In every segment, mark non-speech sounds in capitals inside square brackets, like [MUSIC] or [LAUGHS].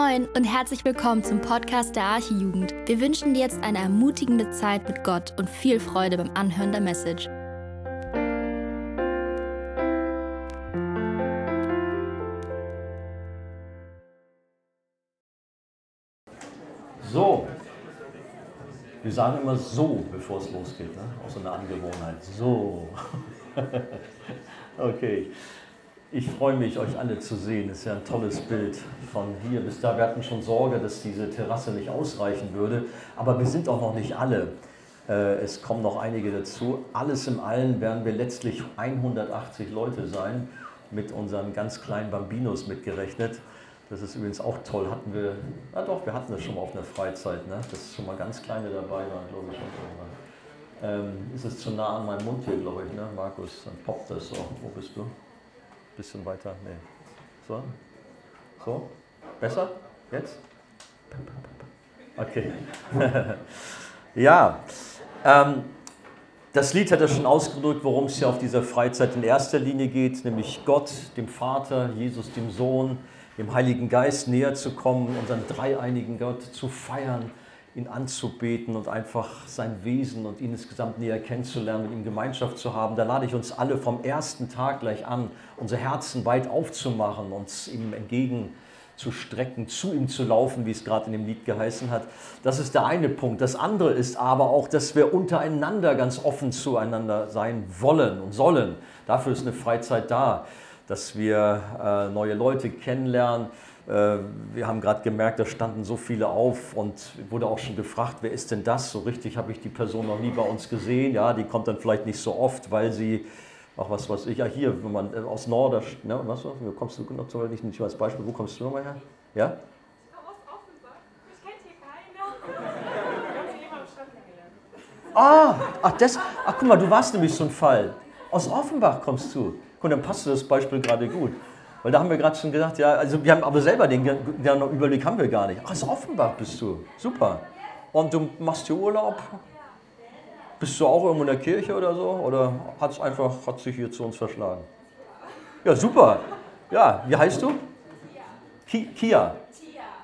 Moin und herzlich willkommen zum Podcast der Archijugend. Wir wünschen dir jetzt eine ermutigende Zeit mit Gott und viel Freude beim Anhören der Message. So, wir sagen immer so, bevor es losgeht, ne? auch so eine Angewohnheit. So. [LAUGHS] okay. Ich freue mich, euch alle zu sehen. Das ist ja ein tolles Bild von hier bis da. Wir hatten schon Sorge, dass diese Terrasse nicht ausreichen würde, aber wir sind auch noch nicht alle. Äh, es kommen noch einige dazu. Alles im Allen werden wir letztlich 180 Leute sein, mit unseren ganz kleinen Bambinos mitgerechnet. Das ist übrigens auch toll. Hatten wir, na doch, wir hatten das schon mal auf einer Freizeit, ne? dass schon mal ganz kleine dabei waren, glaube ich. Ähm, ist es zu nah an meinem Mund hier, glaube ich, ne? Markus? Dann poppt das so. Wo bist du? Bisschen weiter. Nee. So? So? Besser? Jetzt? Okay. [LAUGHS] ja. Ähm, das Lied hat ja schon ausgedrückt, worum es hier auf dieser Freizeit in erster Linie geht, nämlich Gott, dem Vater, Jesus, dem Sohn, dem Heiligen Geist näher zu kommen, unseren dreieinigen Gott zu feiern, ihn anzubeten und einfach sein Wesen und ihn insgesamt näher kennenzulernen, mit ihm Gemeinschaft zu haben. Da lade ich uns alle vom ersten Tag gleich an, unsere Herzen weit aufzumachen, uns ihm entgegenzustrecken, zu ihm zu laufen, wie es gerade in dem Lied geheißen hat. Das ist der eine Punkt. Das andere ist aber auch, dass wir untereinander ganz offen zueinander sein wollen und sollen. Dafür ist eine Freizeit da, dass wir äh, neue Leute kennenlernen wir haben gerade gemerkt, da standen so viele auf und wurde auch schon gefragt, wer ist denn das? So richtig habe ich die Person noch nie bei uns gesehen. Ja, die kommt dann vielleicht nicht so oft, weil sie, ach was weiß ich, ja hier, wenn man äh, aus Norden, ne, was, wo kommst du noch zu, nicht, nicht als Beispiel, wo kommst du nochmal her? Ja? [LAUGHS] Ah, ach, das, ach guck mal, du warst nämlich so ein Fall. Aus Offenbach kommst du. Guck, dann passt das Beispiel gerade gut. Weil da haben wir gerade schon gesagt, ja, also wir haben aber selber den, den Überblick haben wir gar nicht. Ach, aus Offenbach bist du. Super. Und du machst hier Urlaub? Bist du auch irgendwo in der Kirche oder so? Oder hat es einfach, hat sich hier zu uns verschlagen? Ja, super. Ja, wie heißt du? Kia. Kia.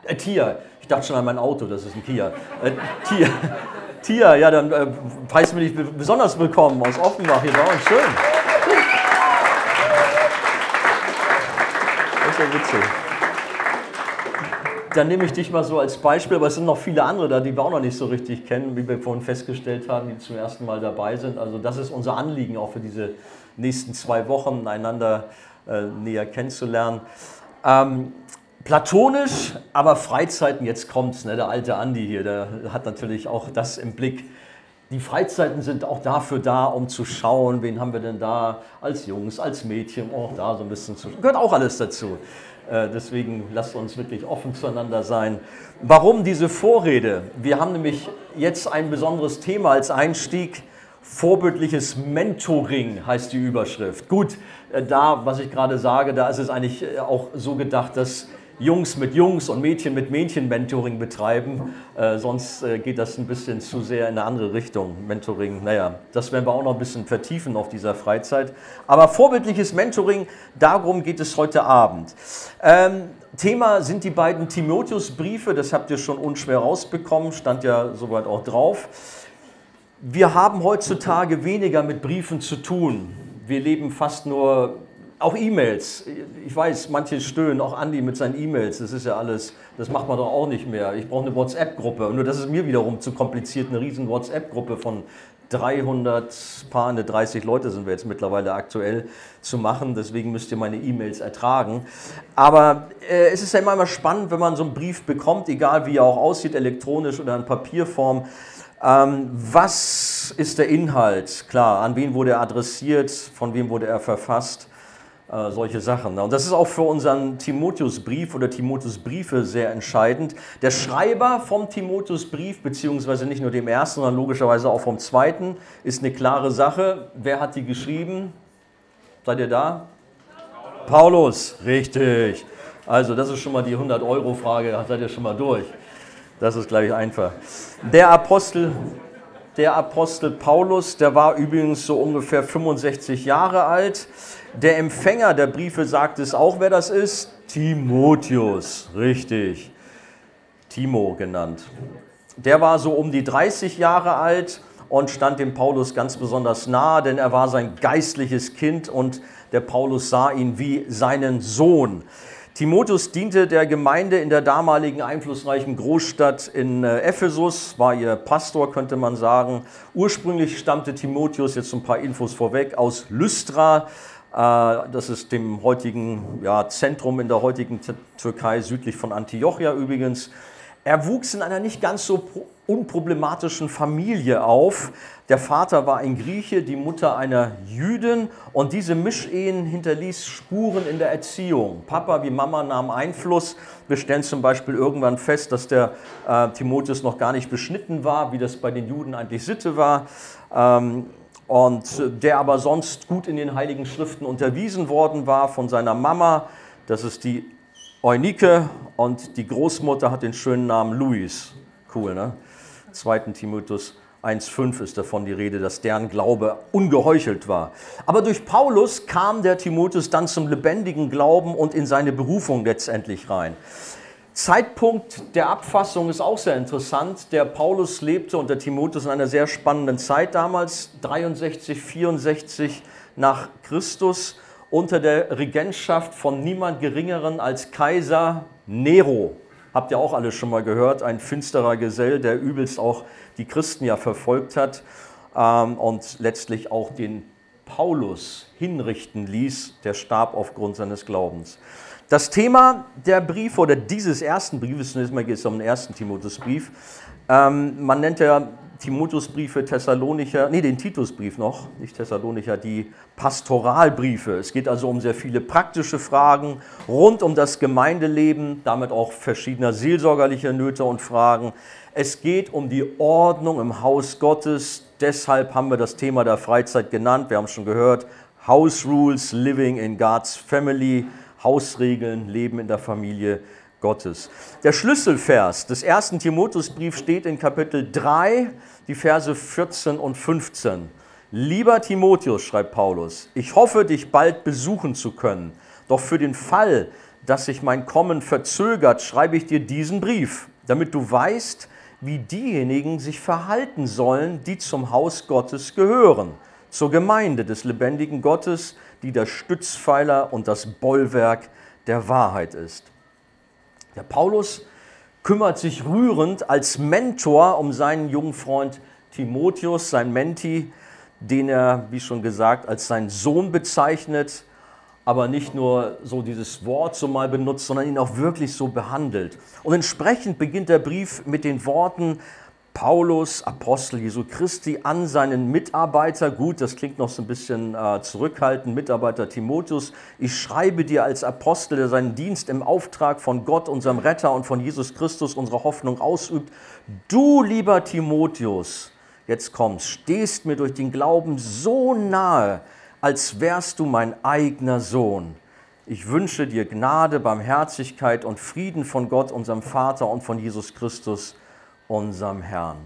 Äh, Tia. Ich dachte schon an mein Auto, das ist ein Kia. Äh, Tia. [LAUGHS] Tia, ja, dann äh, wir dich besonders willkommen aus Offenbach hier bei uns. Schön. Witzig. Dann nehme ich dich mal so als Beispiel, aber es sind noch viele andere da, die wir auch noch nicht so richtig kennen, wie wir vorhin festgestellt haben, die zum ersten Mal dabei sind. Also das ist unser Anliegen auch für diese nächsten zwei Wochen, einander äh, näher kennenzulernen. Ähm, platonisch, aber Freizeiten, jetzt kommt's, ne, der alte Andi hier, der hat natürlich auch das im Blick. Die Freizeiten sind auch dafür da, um zu schauen, wen haben wir denn da als Jungs, als Mädchen, auch da so ein bisschen zu. Gehört auch alles dazu. Äh, deswegen lasst uns wirklich offen zueinander sein. Warum diese Vorrede? Wir haben nämlich jetzt ein besonderes Thema als Einstieg. Vorbildliches Mentoring heißt die Überschrift. Gut, äh, da, was ich gerade sage, da ist es eigentlich äh, auch so gedacht, dass Jungs mit Jungs und Mädchen mit Mädchen Mentoring betreiben. Äh, sonst äh, geht das ein bisschen zu sehr in eine andere Richtung. Mentoring, naja, das werden wir auch noch ein bisschen vertiefen auf dieser Freizeit. Aber vorbildliches Mentoring, darum geht es heute Abend. Ähm, Thema sind die beiden Timotheus-Briefe, das habt ihr schon unschwer rausbekommen, stand ja soweit auch drauf. Wir haben heutzutage weniger mit Briefen zu tun. Wir leben fast nur auch E-Mails. Ich weiß, manche stöhnen, auch Andi mit seinen E-Mails. Das ist ja alles, das macht man doch auch nicht mehr. Ich brauche eine WhatsApp-Gruppe. Nur das ist mir wiederum zu kompliziert, eine riesen WhatsApp-Gruppe von 300, paar 30 Leute sind wir jetzt mittlerweile aktuell zu machen. Deswegen müsst ihr meine E-Mails ertragen. Aber äh, es ist ja immer, immer spannend, wenn man so einen Brief bekommt, egal wie er auch aussieht, elektronisch oder in Papierform. Ähm, was ist der Inhalt? Klar, an wen wurde er adressiert? Von wem wurde er verfasst? Äh, solche Sachen. Und das ist auch für unseren Timotheusbrief oder Timotheusbriefe sehr entscheidend. Der Schreiber vom Timotheusbrief, beziehungsweise nicht nur dem ersten, sondern logischerweise auch vom zweiten, ist eine klare Sache. Wer hat die geschrieben? Seid ihr da? Paulus, richtig. Also das ist schon mal die 100-Euro-Frage, seid ihr schon mal durch. Das ist, glaube ich, einfach. Der Apostel, der Apostel Paulus, der war übrigens so ungefähr 65 Jahre alt. Der Empfänger der Briefe sagt es auch, wer das ist. Timotheus, richtig. Timo genannt. Der war so um die 30 Jahre alt und stand dem Paulus ganz besonders nahe, denn er war sein geistliches Kind und der Paulus sah ihn wie seinen Sohn. Timotheus diente der Gemeinde in der damaligen einflussreichen Großstadt in äh, Ephesus, war ihr Pastor, könnte man sagen. Ursprünglich stammte Timotheus, jetzt ein paar Infos vorweg, aus Lystra. Äh, das ist dem heutigen ja, Zentrum in der heutigen Türkei, südlich von Antiochia übrigens. Er wuchs in einer nicht ganz so unproblematischen Familie auf. Der Vater war ein Grieche, die Mutter einer Jüdin und diese Mischehen hinterließ Spuren in der Erziehung. Papa wie Mama nahmen Einfluss. Wir stellen zum Beispiel irgendwann fest, dass der äh, Timotheus noch gar nicht beschnitten war, wie das bei den Juden eigentlich Sitte war. Ähm, und der aber sonst gut in den Heiligen Schriften unterwiesen worden war von seiner Mama. Das ist die Eunike und die Großmutter hat den schönen Namen Louis. Cool, ne? 2. Timotheus 1,5 ist davon die Rede, dass deren Glaube ungeheuchelt war. Aber durch Paulus kam der Timotheus dann zum lebendigen Glauben und in seine Berufung letztendlich rein. Zeitpunkt der Abfassung ist auch sehr interessant. Der Paulus lebte unter Timotheus in einer sehr spannenden Zeit damals, 63, 64 nach Christus unter der Regentschaft von niemand Geringeren als Kaiser Nero. Habt ihr auch alle schon mal gehört, ein finsterer Gesell, der übelst auch die Christen ja verfolgt hat ähm, und letztlich auch den Paulus hinrichten ließ, der starb aufgrund seines Glaubens. Das Thema der Briefe oder dieses ersten Briefes, zunächst mal geht es um den ersten Timotheusbrief, ähm, man nennt ja Timotheusbriefe, Thessalonicher, nee, den Titusbrief noch, nicht Thessalonicher, die Pastoralbriefe. Es geht also um sehr viele praktische Fragen rund um das Gemeindeleben, damit auch verschiedener seelsorgerlicher Nöte und Fragen. Es geht um die Ordnung im Haus Gottes. Deshalb haben wir das Thema der Freizeit genannt. Wir haben schon gehört, House Rules, Living in God's Family, Hausregeln, Leben in der Familie Gottes. Der Schlüsselvers des ersten Timotheusbriefs steht in Kapitel 3, die Verse 14 und 15. Lieber Timotheus, schreibt Paulus, ich hoffe, dich bald besuchen zu können. Doch für den Fall, dass sich mein Kommen verzögert, schreibe ich dir diesen Brief, damit du weißt, wie diejenigen sich verhalten sollen, die zum Haus Gottes gehören, zur Gemeinde des lebendigen Gottes, die der Stützpfeiler und das Bollwerk der Wahrheit ist. Der Paulus kümmert sich rührend als Mentor um seinen jungen Freund Timotheus, sein Menti, den er, wie schon gesagt, als seinen Sohn bezeichnet, aber nicht nur so dieses Wort so mal benutzt, sondern ihn auch wirklich so behandelt. Und entsprechend beginnt der Brief mit den Worten, Paulus, Apostel Jesu Christi, an seinen Mitarbeiter, gut, das klingt noch so ein bisschen äh, zurückhaltend, Mitarbeiter Timotheus, ich schreibe dir als Apostel, der seinen Dienst im Auftrag von Gott, unserem Retter und von Jesus Christus, unsere Hoffnung ausübt. Du, lieber Timotheus, jetzt kommst, stehst mir durch den Glauben so nahe, als wärst du mein eigener Sohn. Ich wünsche dir Gnade, Barmherzigkeit und Frieden von Gott, unserem Vater und von Jesus Christus unserem Herrn.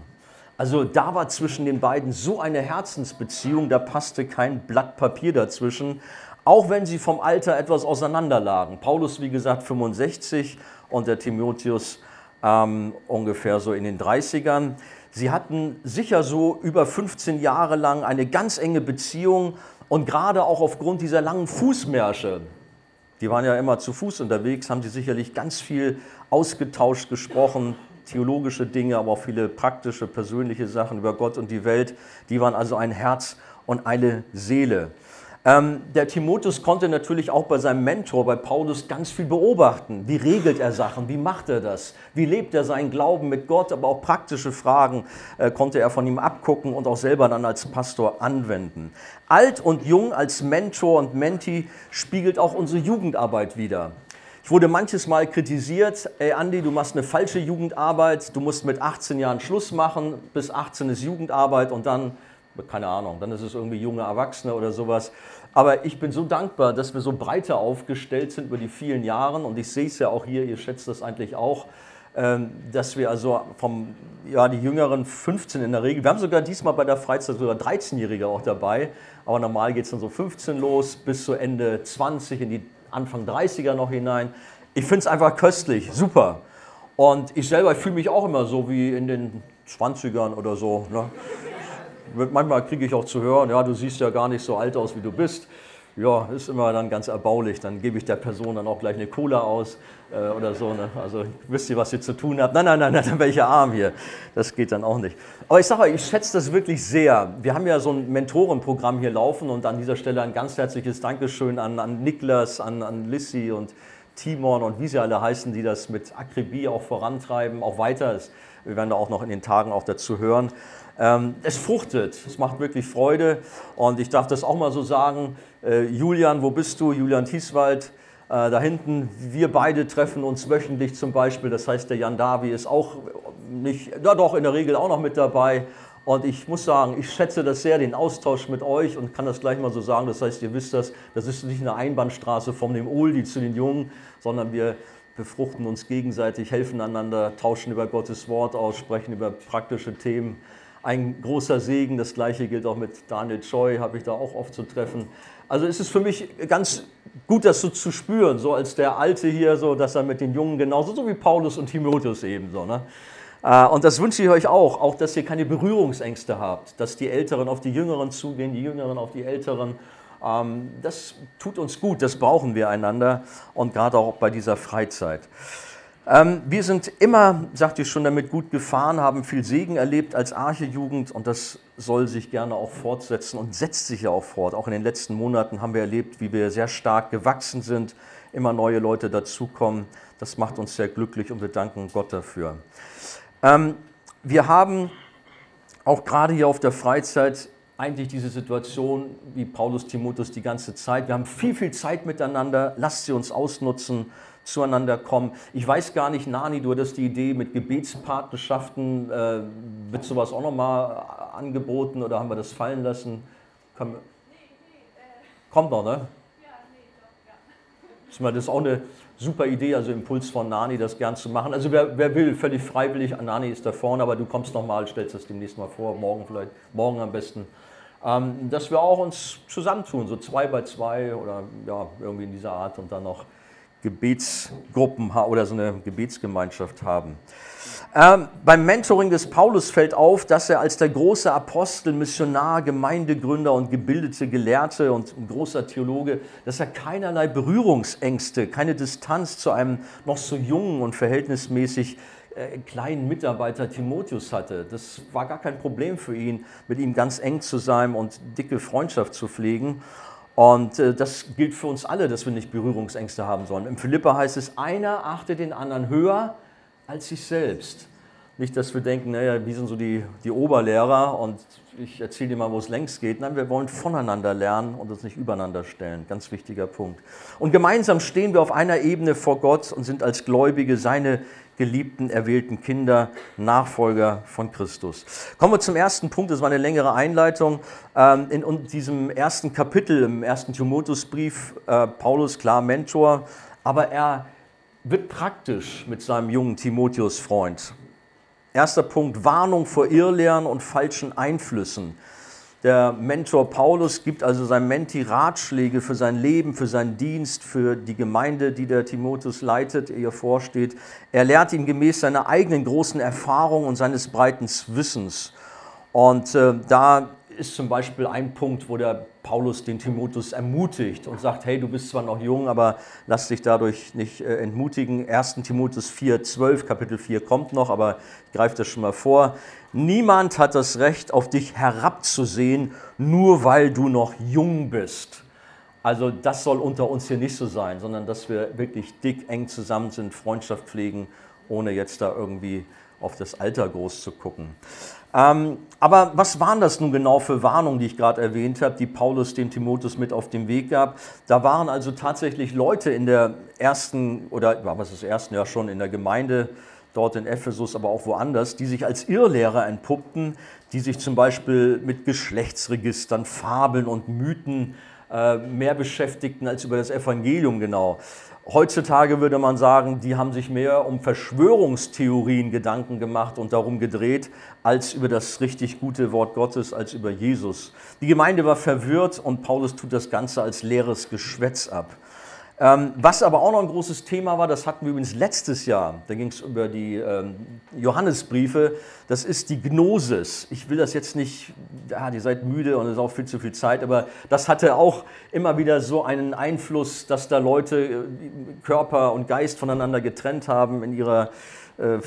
Also da war zwischen den beiden so eine Herzensbeziehung, da passte kein Blatt Papier dazwischen, auch wenn sie vom Alter etwas auseinanderlagen. Paulus, wie gesagt, 65 und der Timotheus ähm, ungefähr so in den 30ern. Sie hatten sicher so über 15 Jahre lang eine ganz enge Beziehung und gerade auch aufgrund dieser langen Fußmärsche, die waren ja immer zu Fuß unterwegs, haben sie sicherlich ganz viel ausgetauscht, gesprochen, theologische Dinge, aber auch viele praktische, persönliche Sachen über Gott und die Welt. Die waren also ein Herz und eine Seele. Ähm, der Timotheus konnte natürlich auch bei seinem Mentor, bei Paulus, ganz viel beobachten. Wie regelt er Sachen? Wie macht er das? Wie lebt er seinen Glauben mit Gott? Aber auch praktische Fragen äh, konnte er von ihm abgucken und auch selber dann als Pastor anwenden. Alt und jung als Mentor und Menti spiegelt auch unsere Jugendarbeit wider. Ich wurde manches Mal kritisiert, ey Andi, du machst eine falsche Jugendarbeit, du musst mit 18 Jahren Schluss machen, bis 18 ist Jugendarbeit und dann, keine Ahnung, dann ist es irgendwie junge Erwachsene oder sowas. Aber ich bin so dankbar, dass wir so breiter aufgestellt sind über die vielen Jahre und ich sehe es ja auch hier, ihr schätzt das eigentlich auch, ähm, dass wir also vom, ja, die jüngeren 15 in der Regel, wir haben sogar diesmal bei der Freizeit sogar 13-Jährige auch dabei, aber normal geht es dann so 15 los bis zu Ende 20 in die Anfang 30er noch hinein. Ich finde es einfach köstlich, super. Und ich selber fühle mich auch immer so wie in den 20ern oder so. Ne? Manchmal kriege ich auch zu hören, ja, du siehst ja gar nicht so alt aus, wie du bist. Ja, ist immer dann ganz erbaulich. Dann gebe ich der Person dann auch gleich eine Cola aus äh, oder so. Ne? Also wisst ihr, was ihr zu tun habt? Nein, nein, nein, [LAUGHS] dann welcher Arm hier. Das geht dann auch nicht. Aber ich sage euch, ich schätze das wirklich sehr. Wir haben ja so ein Mentorenprogramm hier laufen und an dieser Stelle ein ganz herzliches Dankeschön an, an Niklas, an, an Lissy und Timon und wie sie alle heißen, die das mit Akribie auch vorantreiben, auch weiter. Wir werden da auch noch in den Tagen auch dazu hören. Ähm, es fruchtet, es macht wirklich Freude und ich darf das auch mal so sagen. Äh, Julian, wo bist du? Julian Thieswald, äh, da hinten. Wir beide treffen uns wöchentlich zum Beispiel. Das heißt, der Jan Davi ist auch nicht, ja doch, in der Regel auch noch mit dabei. Und ich muss sagen, ich schätze das sehr, den Austausch mit euch und kann das gleich mal so sagen. Das heißt, ihr wisst das, das ist nicht eine Einbahnstraße von dem Oldie zu den Jungen, sondern wir befruchten uns gegenseitig, helfen einander, tauschen über Gottes Wort aus, sprechen über praktische Themen ein großer Segen. Das gleiche gilt auch mit Daniel Choi, habe ich da auch oft zu treffen. Also es ist für mich ganz gut, das so zu spüren, so als der Alte hier, so dass er mit den Jungen genauso, so wie Paulus und Timotheus ebenso. Ne? Äh, und das wünsche ich euch auch, auch dass ihr keine Berührungsängste habt, dass die Älteren auf die Jüngeren zugehen, die Jüngeren auf die Älteren. Ähm, das tut uns gut, das brauchen wir einander und gerade auch bei dieser Freizeit. Ähm, wir sind immer, sagte ich schon, damit gut gefahren, haben viel Segen erlebt als Archejugend und das soll sich gerne auch fortsetzen und setzt sich ja auch fort. Auch in den letzten Monaten haben wir erlebt, wie wir sehr stark gewachsen sind, immer neue Leute dazukommen. Das macht uns sehr glücklich und wir danken Gott dafür. Ähm, wir haben auch gerade hier auf der Freizeit eigentlich diese Situation wie Paulus Timotheus die ganze Zeit. Wir haben viel, viel Zeit miteinander. Lasst sie uns ausnutzen zueinander kommen. Ich weiß gar nicht, Nani, du hattest die Idee mit Gebetspartnerschaften, äh, wird sowas auch nochmal angeboten oder haben wir das fallen lassen? Kann, kommt noch, ne? [LAUGHS] Das ist auch eine super Idee, also Impuls von Nani, das gern zu machen. Also wer, wer will, völlig freiwillig, Nani ist da vorne, aber du kommst nochmal, stellst das demnächst mal vor, morgen vielleicht, morgen am besten. Ähm, dass wir auch uns zusammentun, so zwei bei zwei oder ja, irgendwie in dieser Art und dann noch Gebetsgruppen oder so eine Gebetsgemeinschaft haben. Ähm, beim Mentoring des Paulus fällt auf, dass er als der große Apostel, Missionar, Gemeindegründer und gebildete Gelehrte und großer Theologe, dass er keinerlei Berührungsängste, keine Distanz zu einem noch so jungen und verhältnismäßig äh, kleinen Mitarbeiter Timotheus hatte. Das war gar kein Problem für ihn, mit ihm ganz eng zu sein und dicke Freundschaft zu pflegen. Und äh, das gilt für uns alle, dass wir nicht Berührungsängste haben sollen. Im Philippa heißt es, einer achtet den anderen höher als sich selbst. Nicht, dass wir denken, naja, wir sind so die, die Oberlehrer und ich erzähle dir mal, wo es längst geht. Nein, wir wollen voneinander lernen und uns nicht übereinander stellen. Ganz wichtiger Punkt. Und gemeinsam stehen wir auf einer Ebene vor Gott und sind als Gläubige seine geliebten, erwählten Kinder, Nachfolger von Christus. Kommen wir zum ersten Punkt, das war eine längere Einleitung. Ähm, in diesem ersten Kapitel, im ersten Timotheusbrief, äh, Paulus, klar Mentor, aber er wird praktisch mit seinem jungen Timotheus-Freund. Erster Punkt, Warnung vor Irrlehren und falschen Einflüssen. Der Mentor Paulus gibt also seinem Menti Ratschläge für sein Leben, für seinen Dienst, für die Gemeinde, die der Timotheus leitet, ihr vorsteht. Er lehrt ihn gemäß seiner eigenen großen Erfahrung und seines breiten Wissens. Und äh, da ist zum Beispiel ein Punkt, wo der Paulus den Timotheus ermutigt und sagt, hey, du bist zwar noch jung, aber lass dich dadurch nicht äh, entmutigen. 1. Timotheus 4, 12, Kapitel 4 kommt noch, aber ich greife das schon mal vor. Niemand hat das Recht, auf dich herabzusehen, nur weil du noch jung bist. Also das soll unter uns hier nicht so sein, sondern dass wir wirklich dick, eng zusammen sind, Freundschaft pflegen, ohne jetzt da irgendwie auf das Alter groß zu gucken. Ähm, aber was waren das nun genau für Warnungen, die ich gerade erwähnt habe, die Paulus dem Timotheus mit auf den Weg gab? Da waren also tatsächlich Leute in der ersten, oder was ist ersten, ja schon in der Gemeinde, dort in Ephesus, aber auch woanders, die sich als Irrlehrer entpuppten, die sich zum Beispiel mit Geschlechtsregistern, Fabeln und Mythen äh, mehr beschäftigten als über das Evangelium genau. Heutzutage würde man sagen, die haben sich mehr um Verschwörungstheorien Gedanken gemacht und darum gedreht, als über das richtig gute Wort Gottes, als über Jesus. Die Gemeinde war verwirrt und Paulus tut das Ganze als leeres Geschwätz ab. Ähm, was aber auch noch ein großes Thema war, das hatten wir übrigens letztes Jahr, da ging es über die ähm, Johannesbriefe, das ist die Gnosis. Ich will das jetzt nicht, ja, ihr seid müde und es ist auch viel zu viel Zeit, aber das hatte auch immer wieder so einen Einfluss, dass da Leute äh, Körper und Geist voneinander getrennt haben in ihrer äh,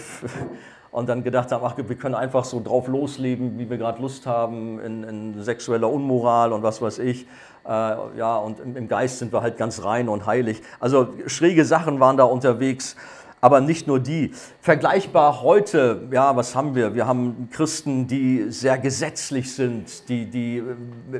und dann gedacht haben, ach, wir können einfach so drauf losleben, wie wir gerade Lust haben, in, in, sexueller Unmoral und was weiß ich. Äh, ja, und im, im Geist sind wir halt ganz rein und heilig. Also schräge Sachen waren da unterwegs aber nicht nur die. Vergleichbar heute, ja, was haben wir? Wir haben Christen, die sehr gesetzlich sind, die, die,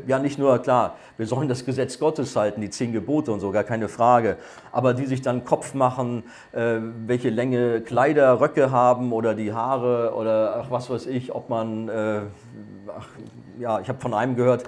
ja nicht nur, klar, wir sollen das Gesetz Gottes halten, die zehn Gebote und so, gar keine Frage, aber die sich dann Kopf machen, äh, welche Länge Kleider, Röcke haben oder die Haare oder ach, was weiß ich, ob man, äh, ach, ja, ich habe von einem gehört,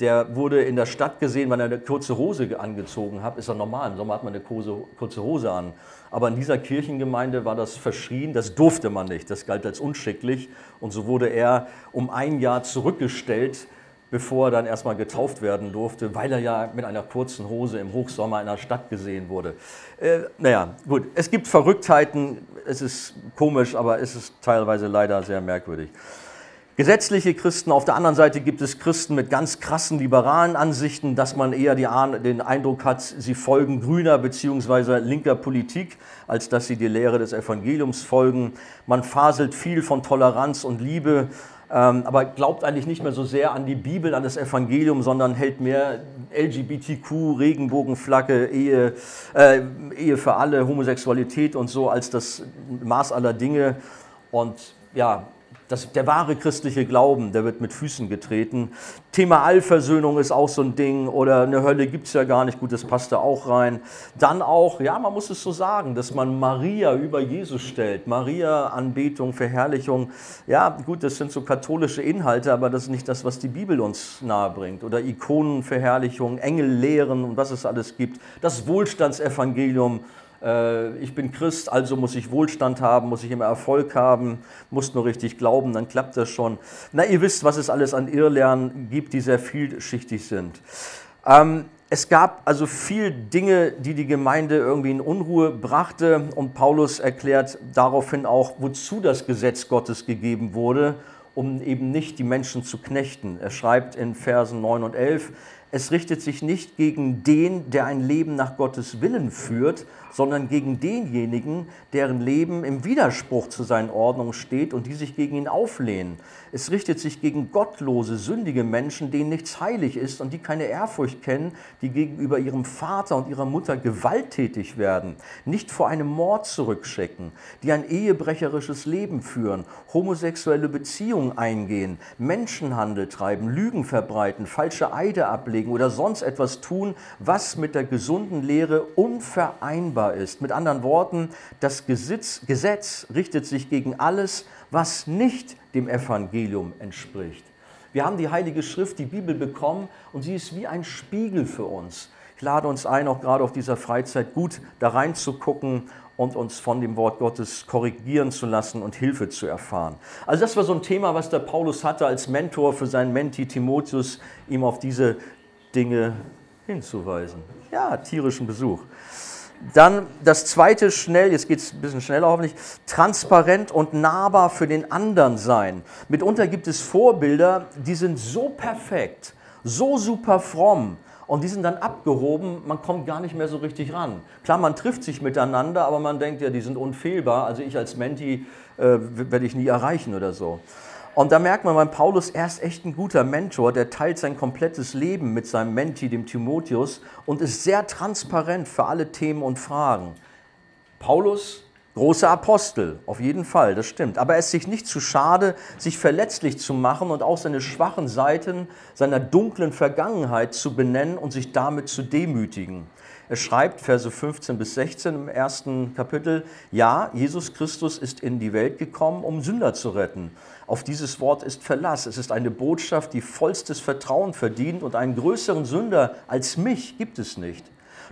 der wurde in der Stadt gesehen, wenn er eine kurze Hose angezogen hat. Ist ja normal, im Sommer hat man eine kurze Hose an. Aber in dieser Kirchengemeinde war das verschrien, das durfte man nicht, das galt als unschicklich. Und so wurde er um ein Jahr zurückgestellt, bevor er dann erstmal getauft werden durfte, weil er ja mit einer kurzen Hose im Hochsommer in einer Stadt gesehen wurde. Äh, naja, gut, es gibt Verrücktheiten, es ist komisch, aber es ist teilweise leider sehr merkwürdig. Gesetzliche Christen, auf der anderen Seite gibt es Christen mit ganz krassen liberalen Ansichten, dass man eher die, den Eindruck hat, sie folgen grüner bzw. linker Politik, als dass sie die Lehre des Evangeliums folgen. Man faselt viel von Toleranz und Liebe, ähm, aber glaubt eigentlich nicht mehr so sehr an die Bibel, an das Evangelium, sondern hält mehr LGBTQ, Regenbogenflagge, Ehe, äh, Ehe für alle, Homosexualität und so als das Maß aller Dinge. Und ja, das, der wahre christliche Glauben, der wird mit Füßen getreten. Thema Allversöhnung ist auch so ein Ding oder eine Hölle gibt es ja gar nicht, gut, das passt da auch rein. Dann auch, ja, man muss es so sagen, dass man Maria über Jesus stellt. Maria, Anbetung, Verherrlichung, ja, gut, das sind so katholische Inhalte, aber das ist nicht das, was die Bibel uns nahebringt. Oder Ikonenverherrlichung, Engellehren und was es alles gibt. Das Wohlstandsevangelium ich bin Christ, also muss ich Wohlstand haben, muss ich immer Erfolg haben, muss nur richtig glauben, dann klappt das schon. Na, ihr wisst, was es alles an Irrlernen gibt, die sehr vielschichtig sind. Ähm, es gab also viel Dinge, die die Gemeinde irgendwie in Unruhe brachte und Paulus erklärt daraufhin auch, wozu das Gesetz Gottes gegeben wurde, um eben nicht die Menschen zu knechten. Er schreibt in Versen 9 und 11, es richtet sich nicht gegen den, der ein Leben nach Gottes Willen führt, sondern gegen denjenigen, deren Leben im Widerspruch zu seinen Ordnungen steht und die sich gegen ihn auflehnen. Es richtet sich gegen gottlose, sündige Menschen, denen nichts heilig ist und die keine Ehrfurcht kennen, die gegenüber ihrem Vater und ihrer Mutter gewalttätig werden, nicht vor einem Mord zurückschrecken, die ein ehebrecherisches Leben führen, homosexuelle Beziehungen eingehen, Menschenhandel treiben, Lügen verbreiten, falsche Eide ablegen oder sonst etwas tun, was mit der gesunden Lehre unvereinbar ist. Mit anderen Worten, das Gesetz, Gesetz richtet sich gegen alles, was nicht dem Evangelium entspricht. Wir haben die Heilige Schrift, die Bibel bekommen und sie ist wie ein Spiegel für uns. Ich lade uns ein, auch gerade auf dieser Freizeit gut da reinzugucken und uns von dem Wort Gottes korrigieren zu lassen und Hilfe zu erfahren. Also das war so ein Thema, was der Paulus hatte als Mentor für seinen Menti Timotheus, ihm auf diese Dinge hinzuweisen. Ja, tierischen Besuch. Dann das zweite schnell, jetzt geht es ein bisschen schneller hoffentlich, transparent und nahbar für den anderen sein. Mitunter gibt es Vorbilder, die sind so perfekt, so super fromm und die sind dann abgehoben, man kommt gar nicht mehr so richtig ran. Klar, man trifft sich miteinander, aber man denkt ja, die sind unfehlbar, also ich als Menti äh, werde ich nie erreichen oder so. Und da merkt man beim Paulus, er ist echt ein guter Mentor, der teilt sein komplettes Leben mit seinem Menti, dem Timotheus, und ist sehr transparent für alle Themen und Fragen. Paulus, großer Apostel, auf jeden Fall, das stimmt. Aber er ist sich nicht zu schade, sich verletzlich zu machen und auch seine schwachen Seiten seiner dunklen Vergangenheit zu benennen und sich damit zu demütigen. Er schreibt, Verse 15 bis 16 im ersten Kapitel, ja, Jesus Christus ist in die Welt gekommen, um Sünder zu retten. Auf dieses Wort ist Verlass. Es ist eine Botschaft, die vollstes Vertrauen verdient und einen größeren Sünder als mich gibt es nicht.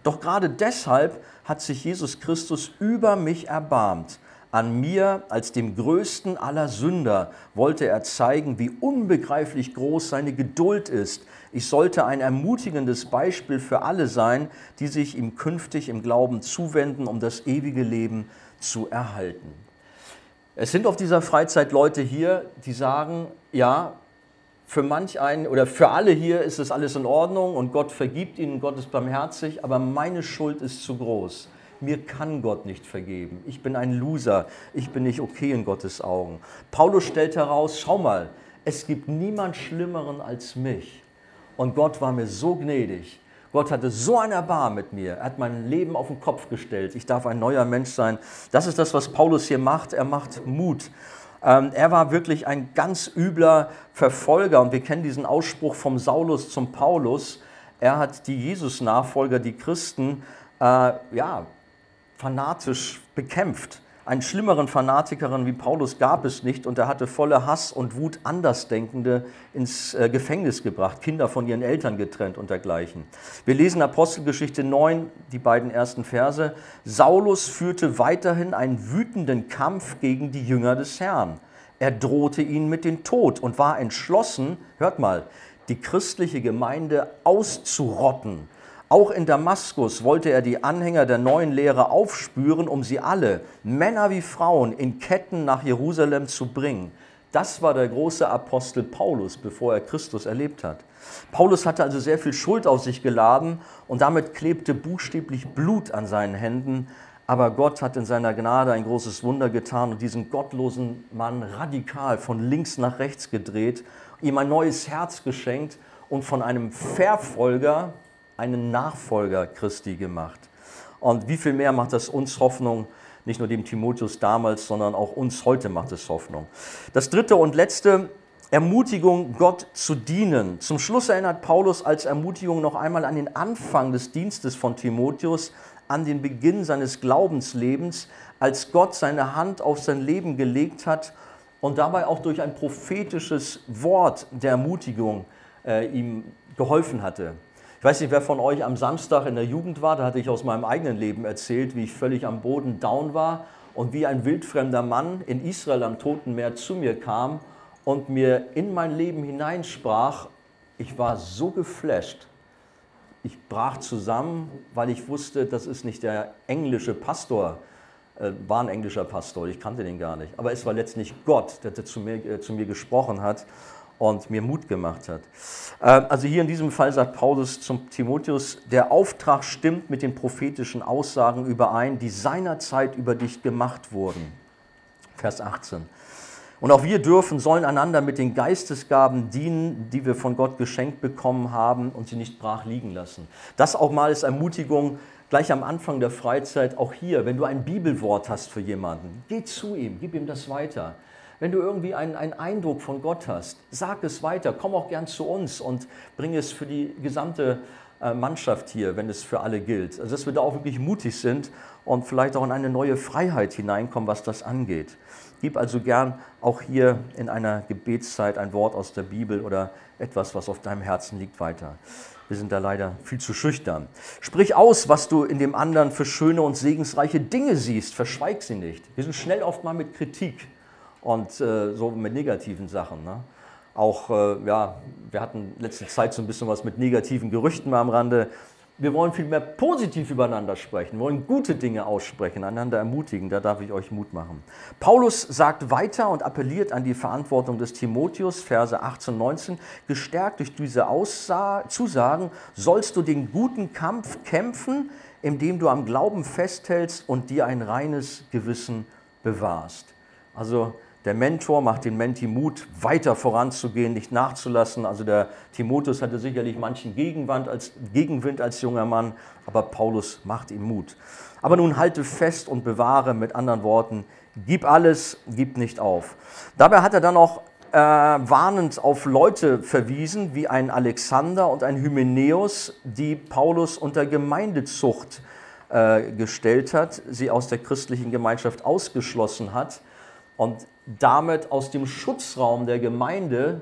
Doch gerade deshalb hat sich Jesus Christus über mich erbarmt. An mir als dem größten aller Sünder wollte er zeigen, wie unbegreiflich groß seine Geduld ist. Ich sollte ein ermutigendes Beispiel für alle sein, die sich ihm künftig im Glauben zuwenden, um das ewige Leben zu erhalten. Es sind auf dieser Freizeit Leute hier, die sagen, ja, für manch einen oder für alle hier ist es alles in Ordnung und Gott vergibt ihnen, Gott ist barmherzig, aber meine Schuld ist zu groß. Mir kann Gott nicht vergeben. Ich bin ein Loser. Ich bin nicht okay in Gottes Augen. Paulus stellt heraus, schau mal, es gibt niemand Schlimmeren als mich. Und Gott war mir so gnädig. Gott hatte so ein Erbarm mit mir. Er hat mein Leben auf den Kopf gestellt. Ich darf ein neuer Mensch sein. Das ist das, was Paulus hier macht. Er macht Mut. Ähm, er war wirklich ein ganz übler Verfolger und wir kennen diesen Ausspruch vom Saulus zum Paulus. Er hat die Jesus-Nachfolger, die Christen, äh, ja, fanatisch bekämpft. Einen schlimmeren Fanatikerin wie Paulus gab es nicht und er hatte voller Hass und Wut Andersdenkende ins äh, Gefängnis gebracht, Kinder von ihren Eltern getrennt und dergleichen. Wir lesen Apostelgeschichte 9, die beiden ersten Verse. Saulus führte weiterhin einen wütenden Kampf gegen die Jünger des Herrn. Er drohte ihnen mit dem Tod und war entschlossen, hört mal, die christliche Gemeinde auszurotten auch in Damaskus wollte er die Anhänger der neuen Lehre aufspüren, um sie alle, Männer wie Frauen, in Ketten nach Jerusalem zu bringen. Das war der große Apostel Paulus, bevor er Christus erlebt hat. Paulus hatte also sehr viel Schuld auf sich geladen und damit klebte buchstäblich Blut an seinen Händen. Aber Gott hat in seiner Gnade ein großes Wunder getan und diesen gottlosen Mann radikal von links nach rechts gedreht, ihm ein neues Herz geschenkt und von einem Verfolger einen Nachfolger Christi gemacht. Und wie viel mehr macht das uns Hoffnung, nicht nur dem Timotheus damals, sondern auch uns heute macht es Hoffnung. Das dritte und letzte, Ermutigung, Gott zu dienen. Zum Schluss erinnert Paulus als Ermutigung noch einmal an den Anfang des Dienstes von Timotheus, an den Beginn seines Glaubenslebens, als Gott seine Hand auf sein Leben gelegt hat und dabei auch durch ein prophetisches Wort der Ermutigung äh, ihm geholfen hatte. Ich weiß nicht, wer von euch am Samstag in der Jugend war, da hatte ich aus meinem eigenen Leben erzählt, wie ich völlig am Boden down war und wie ein wildfremder Mann in Israel am Toten Meer zu mir kam und mir in mein Leben hineinsprach. Ich war so geflasht. Ich brach zusammen, weil ich wusste, das ist nicht der englische Pastor, äh, war ein englischer Pastor, ich kannte den gar nicht. Aber es war letztlich Gott, der zu mir, äh, zu mir gesprochen hat und mir Mut gemacht hat. Ähm, also hier in diesem Fall sagt Paulus zum Timotheus, der Auftrag stimmt mit den prophetischen Aussagen überein, die seinerzeit über dich gemacht wurden. Vers 18. Und auch wir dürfen, sollen einander mit den Geistesgaben dienen, die wir von Gott geschenkt bekommen haben und sie nicht brach liegen lassen. Das auch mal als Ermutigung gleich am Anfang der Freizeit, auch hier, wenn du ein Bibelwort hast für jemanden, geh zu ihm, gib ihm das weiter. Wenn du irgendwie einen, einen Eindruck von Gott hast, sag es weiter, komm auch gern zu uns und bring es für die gesamte äh, Mannschaft hier, wenn es für alle gilt. Also dass wir da auch wirklich mutig sind und vielleicht auch in eine neue Freiheit hineinkommen, was das angeht. Gib also gern auch hier in einer Gebetszeit ein Wort aus der Bibel oder etwas, was auf deinem Herzen liegt, weiter. Wir sind da leider viel zu schüchtern. Sprich aus, was du in dem anderen für schöne und segensreiche Dinge siehst. Verschweig sie nicht. Wir sind schnell oft mal mit Kritik und äh, so mit negativen Sachen. Ne? Auch, äh, ja, wir hatten letzte Zeit so ein bisschen was mit negativen Gerüchten am Rande. Wir wollen viel mehr positiv übereinander sprechen, wollen gute Dinge aussprechen, einander ermutigen. Da darf ich euch Mut machen. Paulus sagt weiter und appelliert an die Verantwortung des Timotheus, Verse 18, 19. Gestärkt durch diese Zusagen sollst du den guten Kampf kämpfen, indem du am Glauben festhältst und dir ein reines Gewissen bewahrst. Also der Mentor macht den Menti Mut, weiter voranzugehen, nicht nachzulassen. Also der Timotheus hatte sicherlich manchen Gegenwind als, Gegenwind als junger Mann, aber Paulus macht ihm Mut. Aber nun halte fest und bewahre, mit anderen Worten, gib alles, gib nicht auf. Dabei hat er dann auch äh, warnend auf Leute verwiesen, wie ein Alexander und ein Hymenäus, die Paulus unter Gemeindezucht äh, gestellt hat, sie aus der christlichen Gemeinschaft ausgeschlossen hat und damit aus dem Schutzraum der Gemeinde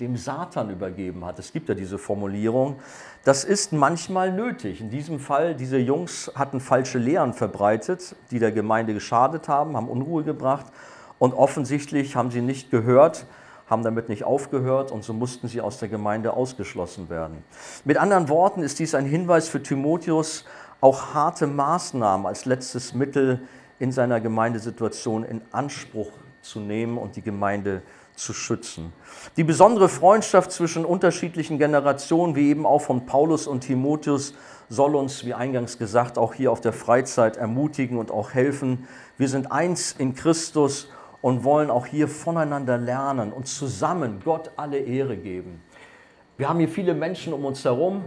dem Satan übergeben hat. Es gibt ja diese Formulierung. Das ist manchmal nötig. In diesem Fall, diese Jungs hatten falsche Lehren verbreitet, die der Gemeinde geschadet haben, haben Unruhe gebracht und offensichtlich haben sie nicht gehört, haben damit nicht aufgehört und so mussten sie aus der Gemeinde ausgeschlossen werden. Mit anderen Worten ist dies ein Hinweis für Timotheus, auch harte Maßnahmen als letztes Mittel in seiner Gemeindesituation in Anspruch zu nehmen und die Gemeinde zu schützen. Die besondere Freundschaft zwischen unterschiedlichen Generationen, wie eben auch von Paulus und Timotheus, soll uns, wie eingangs gesagt, auch hier auf der Freizeit ermutigen und auch helfen. Wir sind eins in Christus und wollen auch hier voneinander lernen und zusammen Gott alle Ehre geben. Wir haben hier viele Menschen um uns herum,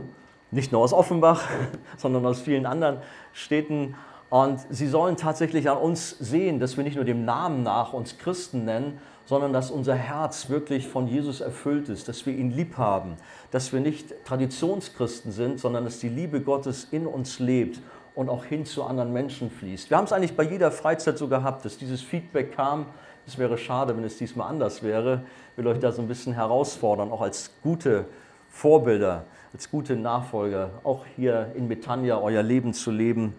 nicht nur aus Offenbach, [LAUGHS] sondern aus vielen anderen Städten. Und sie sollen tatsächlich an uns sehen, dass wir nicht nur dem Namen nach uns Christen nennen, sondern dass unser Herz wirklich von Jesus erfüllt ist, dass wir ihn lieb haben, dass wir nicht Traditionschristen sind, sondern dass die Liebe Gottes in uns lebt und auch hin zu anderen Menschen fließt. Wir haben es eigentlich bei jeder Freizeit so gehabt, dass dieses Feedback kam. Es wäre schade, wenn es diesmal anders wäre. Ich will euch da so ein bisschen herausfordern, auch als gute Vorbilder, als gute Nachfolger, auch hier in Betania euer Leben zu leben,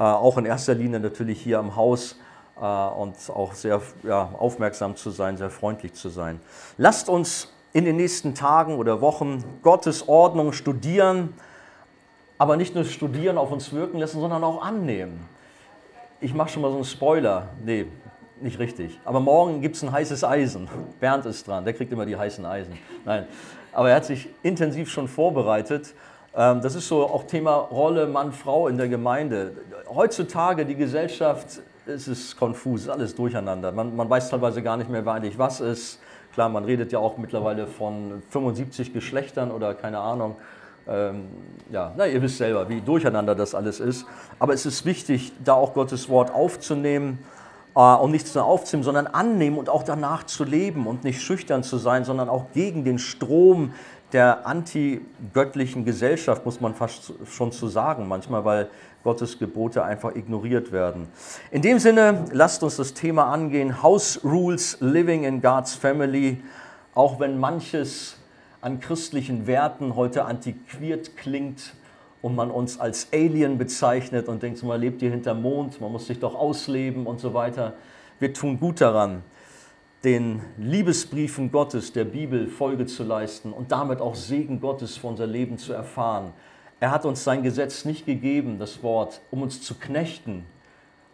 auch in erster Linie natürlich hier am Haus äh, und auch sehr ja, aufmerksam zu sein, sehr freundlich zu sein. Lasst uns in den nächsten Tagen oder Wochen Gottes Ordnung studieren, aber nicht nur studieren, auf uns wirken lassen, sondern auch annehmen. Ich mache schon mal so einen Spoiler. Nee, nicht richtig. Aber morgen gibt es ein heißes Eisen. Bernd ist dran, der kriegt immer die heißen Eisen. Nein, aber er hat sich intensiv schon vorbereitet. Ähm, das ist so auch Thema Rolle Mann-Frau in der Gemeinde. Heutzutage die Gesellschaft es ist konfus, alles durcheinander. Man, man weiß teilweise gar nicht mehr, wer eigentlich was ist. Klar, man redet ja auch mittlerweile von 75 Geschlechtern oder keine Ahnung. Ähm, ja, na, ihr wisst selber, wie durcheinander das alles ist. Aber es ist wichtig, da auch Gottes Wort aufzunehmen äh, und nichts nur aufzunehmen, sondern annehmen und auch danach zu leben und nicht schüchtern zu sein, sondern auch gegen den Strom der antigöttlichen Gesellschaft, muss man fast schon zu sagen, manchmal, weil Gottes Gebote einfach ignoriert werden. In dem Sinne, lasst uns das Thema angehen, House Rules, Living in God's Family, auch wenn manches an christlichen Werten heute antiquiert klingt und man uns als Alien bezeichnet und denkt, man lebt hier hinterm Mond, man muss sich doch ausleben und so weiter. Wir tun gut daran, den Liebesbriefen Gottes, der Bibel, Folge zu leisten und damit auch Segen Gottes für unser Leben zu erfahren. Er hat uns sein Gesetz nicht gegeben, das Wort, um uns zu knechten,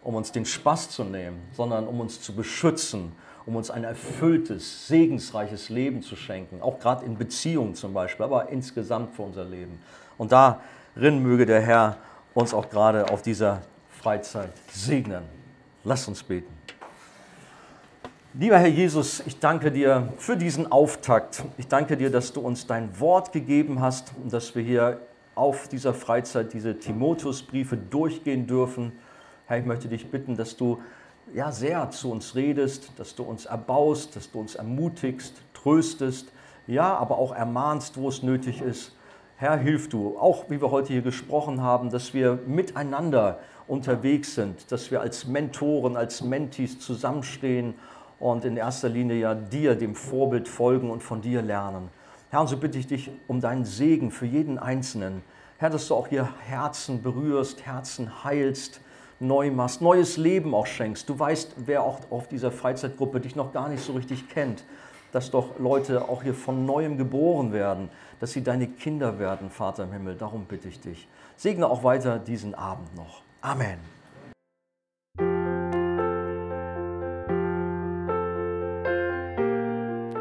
um uns den Spaß zu nehmen, sondern um uns zu beschützen, um uns ein erfülltes, segensreiches Leben zu schenken, auch gerade in Beziehungen zum Beispiel, aber insgesamt für unser Leben. Und darin möge der Herr uns auch gerade auf dieser Freizeit segnen. Lass uns beten. Lieber Herr Jesus, ich danke dir für diesen Auftakt. Ich danke dir, dass du uns dein Wort gegeben hast und dass wir hier auf dieser Freizeit diese Timotheusbriefe durchgehen dürfen. Herr, ich möchte dich bitten, dass du ja sehr zu uns redest, dass du uns erbaust, dass du uns ermutigst, tröstest, ja, aber auch ermahnst, wo es nötig ist. Herr, hilf du, auch wie wir heute hier gesprochen haben, dass wir miteinander unterwegs sind, dass wir als Mentoren, als Mentis zusammenstehen und in erster Linie ja dir, dem Vorbild folgen und von dir lernen. Herr, und so bitte ich dich um deinen Segen für jeden Einzelnen. Herr, dass du auch hier Herzen berührst, Herzen heilst, neu machst, neues Leben auch schenkst. Du weißt, wer auch auf dieser Freizeitgruppe dich noch gar nicht so richtig kennt, dass doch Leute auch hier von neuem geboren werden, dass sie deine Kinder werden, Vater im Himmel. Darum bitte ich dich. Segne auch weiter diesen Abend noch. Amen.